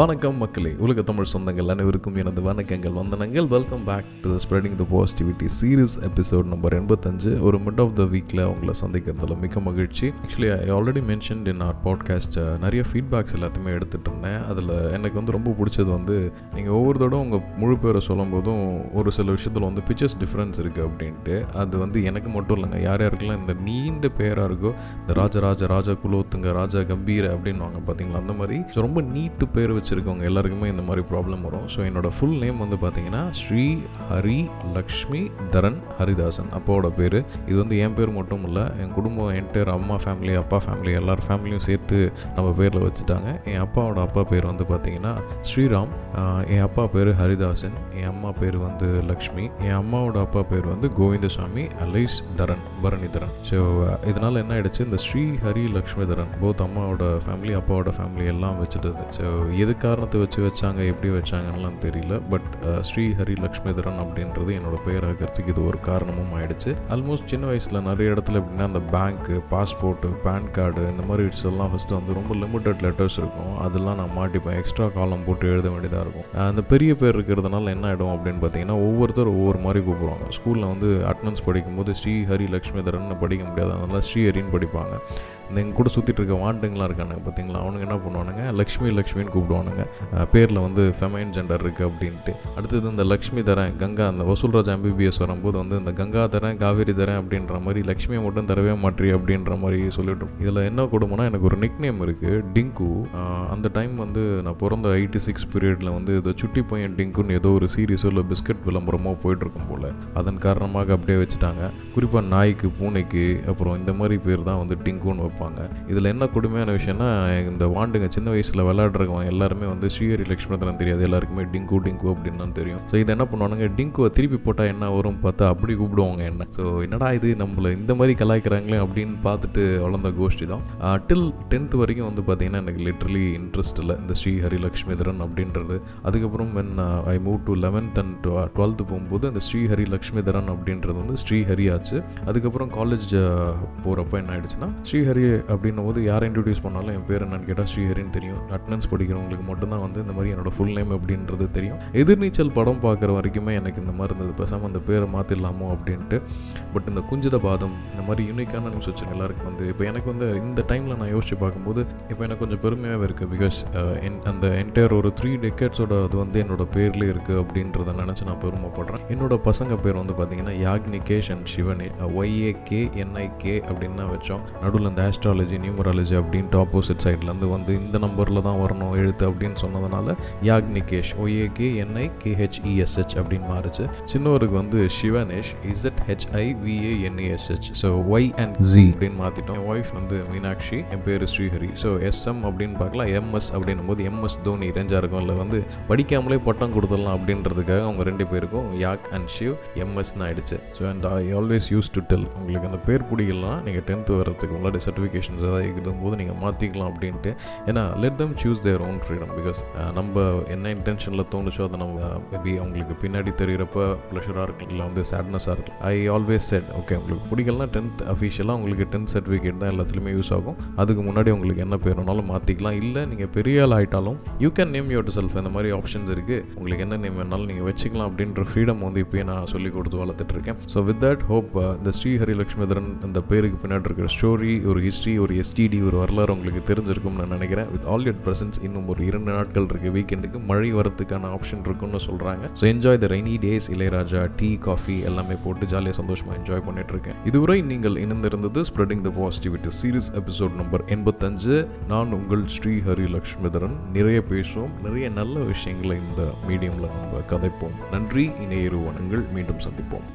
வணக்கம் மக்களே உலக தமிழ் சொந்தங்கள் அனைவருக்கும் எனது வணக்கங்கள் வந்தனங்கள். Welcome back to spreading the positivity series episode number எண்பத்தஞ்சு. ஒரு மிட் ஆஃப் த வீக்கில் உங்களை சந்திக்கிறதுல மிக மகிழ்ச்சி. Actually I already mentioned in our podcast நிறைய ஃபீட்பேக்ஸ் எல்லாத்தையுமே எடுத்துகிட்டு இருந்தேன். அதில் எனக்கு வந்து ரொம்ப பிடிச்சது வந்து நீங்கள் ஒவ்வொரு தடவை உங்கள் முழு பேரை சொல்லும் போதும் ஒரு சில விஷயத்தில் வந்து பிக்சர்ஸ் டிஃப்ரென்ஸ் இருக்குது அப்படின்ட்டு. அது வந்து எனக்கு மட்டும் இல்லைங்க. யார் யாருக்கெல்லாம் இந்த நீண்ட பேராக இருக்கோ இந்த ராஜராஜ ராஜா குலோத்துங்க ராஜா கம்பீர அப்படின்வாங்க பார்த்தீங்களா அந்த மாதிரி. ரொம்ப நீட்டு பேர் வச்சு வச்சுருக்கவங்க எல்லாருக்குமே இந்த மாதிரி ப்ராப்ளம் வரும். ஸோ என்னோட ஃபுல் நேம் வந்து பார்த்தீங்கன்னா ஸ்ரீ ஹரி லக்ஷ்மி தரன் ஹரிதாசன். அப்பாவோட பேர். இது வந்து என் பேர் மட்டும் இல்லை என் குடும்பம் என்டையர் அம்மா ஃபேமிலி அப்பா ஃபேமிலி எல்லார் ஃபேமிலியும் சேர்த்து நம்ம பேரில் வச்சுட்டாங்க. என் அப்பாவோட அப்பா பேர் வந்து பார்த்தீங்கன்னா ஸ்ரீராம். என் அப்பா பேர் ஹரிதாசன். என் அம்மா பேர் வந்து லக்ஷ்மி. என் அம்மாவோட அப்பா பேர் வந்து கோவிந்தசாமி அலைஸ் தரன் பரணிதரன் ஸோ இதனால் என்ன ஆயிடுச்சு? இந்த ஸ்ரீ ஹரி லக்ஷ்மி தரன் போத் அம்மாவோட ஃபேமிலி அப்பாவோட ஃபேமிலி எல்லாம் வச்சுட்டது. ஸோ எது காரணத்தை வச்சு வச்சாங்க எப்படி வச்சாங்கன்னெலாம் தெரியல. பட் uh, ஸ்ரீ ஹரி லக்ஷ்மிதரன் அப்படின்றது என்னோட பெயர் ஆகிறதுக்கு இது ஒரு காரணமும் ஆயிடுச்சு. ஆல்மோஸ்ட் சின்ன வயசில் நிறைய இடத்துல எப்படின்னா அந்த பேங்க்கு பாஸ்போர்ட்டு பேன் கார்டு இந்த மாதிரி இட்ஸ் எல்லாம் ஃபஸ்ட்டு வந்து ரொம்ப லிமிட்டட் லெட்டர்ஸ் இருக்கும். அதெல்லாம் நான் மாட்டிப்பேன். எக்ஸ்ட்ரா காலம் போட்டு எழுத வேண்டியதாக இருக்கும். அந்த பெரிய பேர் இருக்கிறதுனால என்ன ஆகிடும் அப்படின்னு பார்த்தீங்கன்னா ஒவ்வொருத்தர் ஒவ்வொரு மாதிரி கூப்பிடுவாங்க. ஸ்கூலில் வந்து அட்டனன்ஸ் படிக்கும்போது ஸ்ரீ ஹரி லக்ஷ்மிதரன் படிக்க முடியாது. அதனால ஸ்ரீஹரின்னு படிப்பாங்க. இந்த எங்கள் கூட சுற்றிட்டு இருக்க வாண்டுங்களாம் இருக்கானுங்க பார்த்தீங்களா? அவனுங்க என்ன பண்ணுவானுங்க? லக்ஷ்மி லக்ஷ்மின்னு கூப்பிடுவாங்க கூப்பிடுவானுங்க பேரில் வந்து ஃபெமைன் ஜெண்டர் இருக்குது அப்படின்ட்டு. அடுத்தது இந்த லக்ஷ்மி தரேன் கங்கா அந்த வசூல்ராஜ் எம்பிபிஎஸ் வரும்போது வந்து இந்த கங்கா தரேன் காவேரி தரேன் அப்படின்ற மாதிரி லக்ஷ்மியை மட்டும் தரவே மாட்ரி அப்படின்ற மாதிரி சொல்லிட்டு இதில் என்ன கொடுமைனா எனக்கு ஒரு நிக் நேம் இருக்குது டிங்கு அந்த டைம் வந்து நான் பிறந்த எயிட்டி சிக்ஸ் பீரியடில் வந்து இந்த சுட்டி பையன் டிங்குன்னு ஏதோ ஒரு சீரியஸோ இல்லை பிஸ்கட் விளம்பரமோ போயிட்டுருக்கும் போல். அதன் காரணமாக அப்படியே வச்சுட்டாங்க. குறிப்பாக நாய்க்கு பூனைக்கு அப்புறம் இந்த மாதிரி பேர் தான் வந்து டிங்குன்னு வைப்பாங்க. இதில் என்ன கொடுமையான விஷயம்னா இந்த வாண்டுங்க சின்ன வயசில் விளையாடுறவங்க எல்லாருமே வந்து ஸ்ரீஹரி லக்ஷ்மணத்தனம் தெரியாது. எல்லாருக்குமே டிங்கு டிங்கு அப்படின்னு தான் தெரியும். ஸோ இது என்ன பண்ணுவானுங்க? டிங்குவை திருப்பி போட்டால் என்ன வரும் பார்த்தா அப்படி கூப்பிடுவாங்க என்ன. ஸோ என்னடா இது? நம்மளை இந்த மாதிரி கலாய்க்கிறாங்களே அப்படின்னு பார்த்துட்டு வளர்ந்த கோஷ்டி தான். டில் டென்த் வரைக்கும் வந்து பார்த்தீங்கன்னா எனக்கு லிட்ரலி இன்ட்ரெஸ்ட் இல்லை. இந்த ஸ்ரீ ஹரி லக்ஷ்மிதரன் அப்படின்றது. அதுக்கப்புறம் when I move to eleventh and twelfth போகும்போது அந்த ஸ்ரீ ஹரி லக்ஷ்மிதரன் அப்படின்றது வந்து ஸ்ரீஹரி ஆச்சு. அதுக்கப்புறம் காலேஜ் போகிறப்ப என்ன ஆயிடுச்சுன்னா ஸ்ரீஹரி அப்படின்னும் போது யாரை இன்ட்ரடியூஸ் பண்ணாலும் என் பேர் என்னன்னு கேட்டால் ஸ்ரீஹரின்னு தெரியும். அட்டனன்ஸ் படிக்கிறவங்களுக்கு மட்டும்தான் வந்து இந்த மாதிரி என்னோட ஃபுல் நேம் அப்படின்றது தெரியும். எதிர்நீச்சல் படம் பார்க்குற வரைக்குமே எனக்கு இந்த மாதிரி இருந்தது. பேசாமல் அந்த பேரை மாற்றிடலாமோ அப்படின்ட்டு. பட் இந்த குஞ்சித பாதம் இந்த மாதிரி யூனிக்கான நியூஸ் வச்சு எல்லாருக்கும் வந்து இப்போ எனக்கு வந்து இந்த டைமில் நான் யோசிச்சு பார்க்கும்போது இப்போ எனக்கு கொஞ்சம் பெருமையாகவே இருக்குது பிகாஸ் என் uh, அந்த என்டையர் ஒரு த்ரீ டெக்கேட்ஸோட அது வந்து என்னோட பேர்லேயே இருக்குது அப்படின்றத நினச்சி நான் பெருமைப்படுறேன். என்னோட பசங்க பேர் வந்து பார்த்தீங்கன்னா Yagnikesh and Shivani Y A K N I K அப்படின்னு தான் வச்சோம். நடுவில் இந்த ஆஸ்ட்ராலஜி நியூமராலஜி அப்படின்ட்டு ஆப்போசிட் சைட்லேருந்து வந்து இந்த நம்பரில் தான் வரணும் எழுத்து அப்படின்னு சொன்னதுனால யாக்னிகேஷ் ஒய்ஏகே என்ஐ கேஹெச்இஎஸ்ஹெச் அப்படின்னு மாறுச்சு. சின்னவருக்கு வந்து Shivanesh Z H I V A N E S H so Y and G அப்படின்னு மாற்றிட்டோம் என் ஒய்ஃப் வந்து மீனாட்சி என் பேர் ஸ்ரீஹரி. ஸோ எஸ்எம் அப்படின்னு பார்க்கலாம் எம்எஸ் அப்படின்னும் போது எம்எஸ் தோனி ரேஞ்சாக இருக்கும் இல்லை. வந்து படிக்காமலே பட்டம் கொடுத்துடலாம் அப்படின்றதுக்காக அவங்க ரெண்டு பேருக்கும் யாக் அண்ட் ஷிவ் எம்எஸ்னு ஆயிடுச்சு. So and I always use to tell உங்களுக்கு அந்த பேர் பிடிக்கலாம் நீங்கள் டென்த்து வரதுக்கு முன்னாடி சர்டிஃபிகேஷன்ஸ் ஏதாவது இருக்கும் போது நீங்கள் மாற்றிக்கலாம் அப்படின்ட்டு. ஏன்னா let them choose their own freedom because uh, நம்ம என்ன இன்டென்ஷனில் தோணுச்சோ அதை நம்ம uh, மேபி அவங்களுக்கு பின்னாடி தெரிகிறப்ப ப்ளஷராக இருக்கும் இல்லை வந்து சேட்னஸாக இருக்கு ஐ ஆல்வேஸ் செட் ஓகே உங்களுக்கு பிடிக்கலனா டென்த் அஃபிஷியலாக உங்களுக்கு டென்த் சர்டிஃபிகேட் தான் எல்லாத்துலேயுமே யூஸ் ஆகும். அதுக்கு முன்னாடி உங்களுக்கு என்ன பேர் வேணாலும் மாற்றிக்கலாம் இல்லை நீங்கள் பெரிய ஆள் ஆகிட்டாலும் you can name yourself இந்த மாதிரி ஆப்ஷன்ஸ் இருக்குது உங்களுக்கு என்ன நேம் வேணாலும் நீங்கள் வச்சுக்கலாம் அப்படின்ற ஃப்ரீடம் வந்து இப்போயே நான் சொல்லி கொடுத்து வளர்த்துட்டு இருக்கேன். ஸோ வித் தட் ஹோப் இந்த ஸ்ரீ லக்ஷ்மிதரன் இந்த பேருக்கு பின்னாடி இருக்கிற ஸ்டோரி ஒரு ஹிஸ்ட்ரி ஒரு எஸ்டிடி ஒரு வரலாறு உங்களுக்கு தெரிஞ்சிருக்கும்னு நான் நினைக்கிறேன். வித் ஆல் யட் பிரசன்ஸ் இன்னும் ஒரு இரண்டு நாட்கள் இருக்குது வீக்கெண்டுக்கு மழை வரத்துக்கான ஆப்ஷன் இருக்குன்னு சொல்கிறாங்க so enjoy the rainy days Ilaiyaraaja tea coffee எல்லாமே போட்டு ஜாலியாக சந்தோஷமாக என்ஜாய் பண்ணிட்டு இருக்கேன். இதுவரை நீங்கள் இணைந்திருந்தது spreading the positivity series episode number எண்பத்தஞ்சு. நான் உங்கள் ஸ்ரீ ஹரி லக்ஷ்மிதரன். நிறைய பேசுவோம். நிறைய நல்ல விஷயங்களை இந்த மீடியமில் நம்ம கதைப்போம். நன்றி இணையரு வனங்கள் மீண்டும் சந்திப்போம்.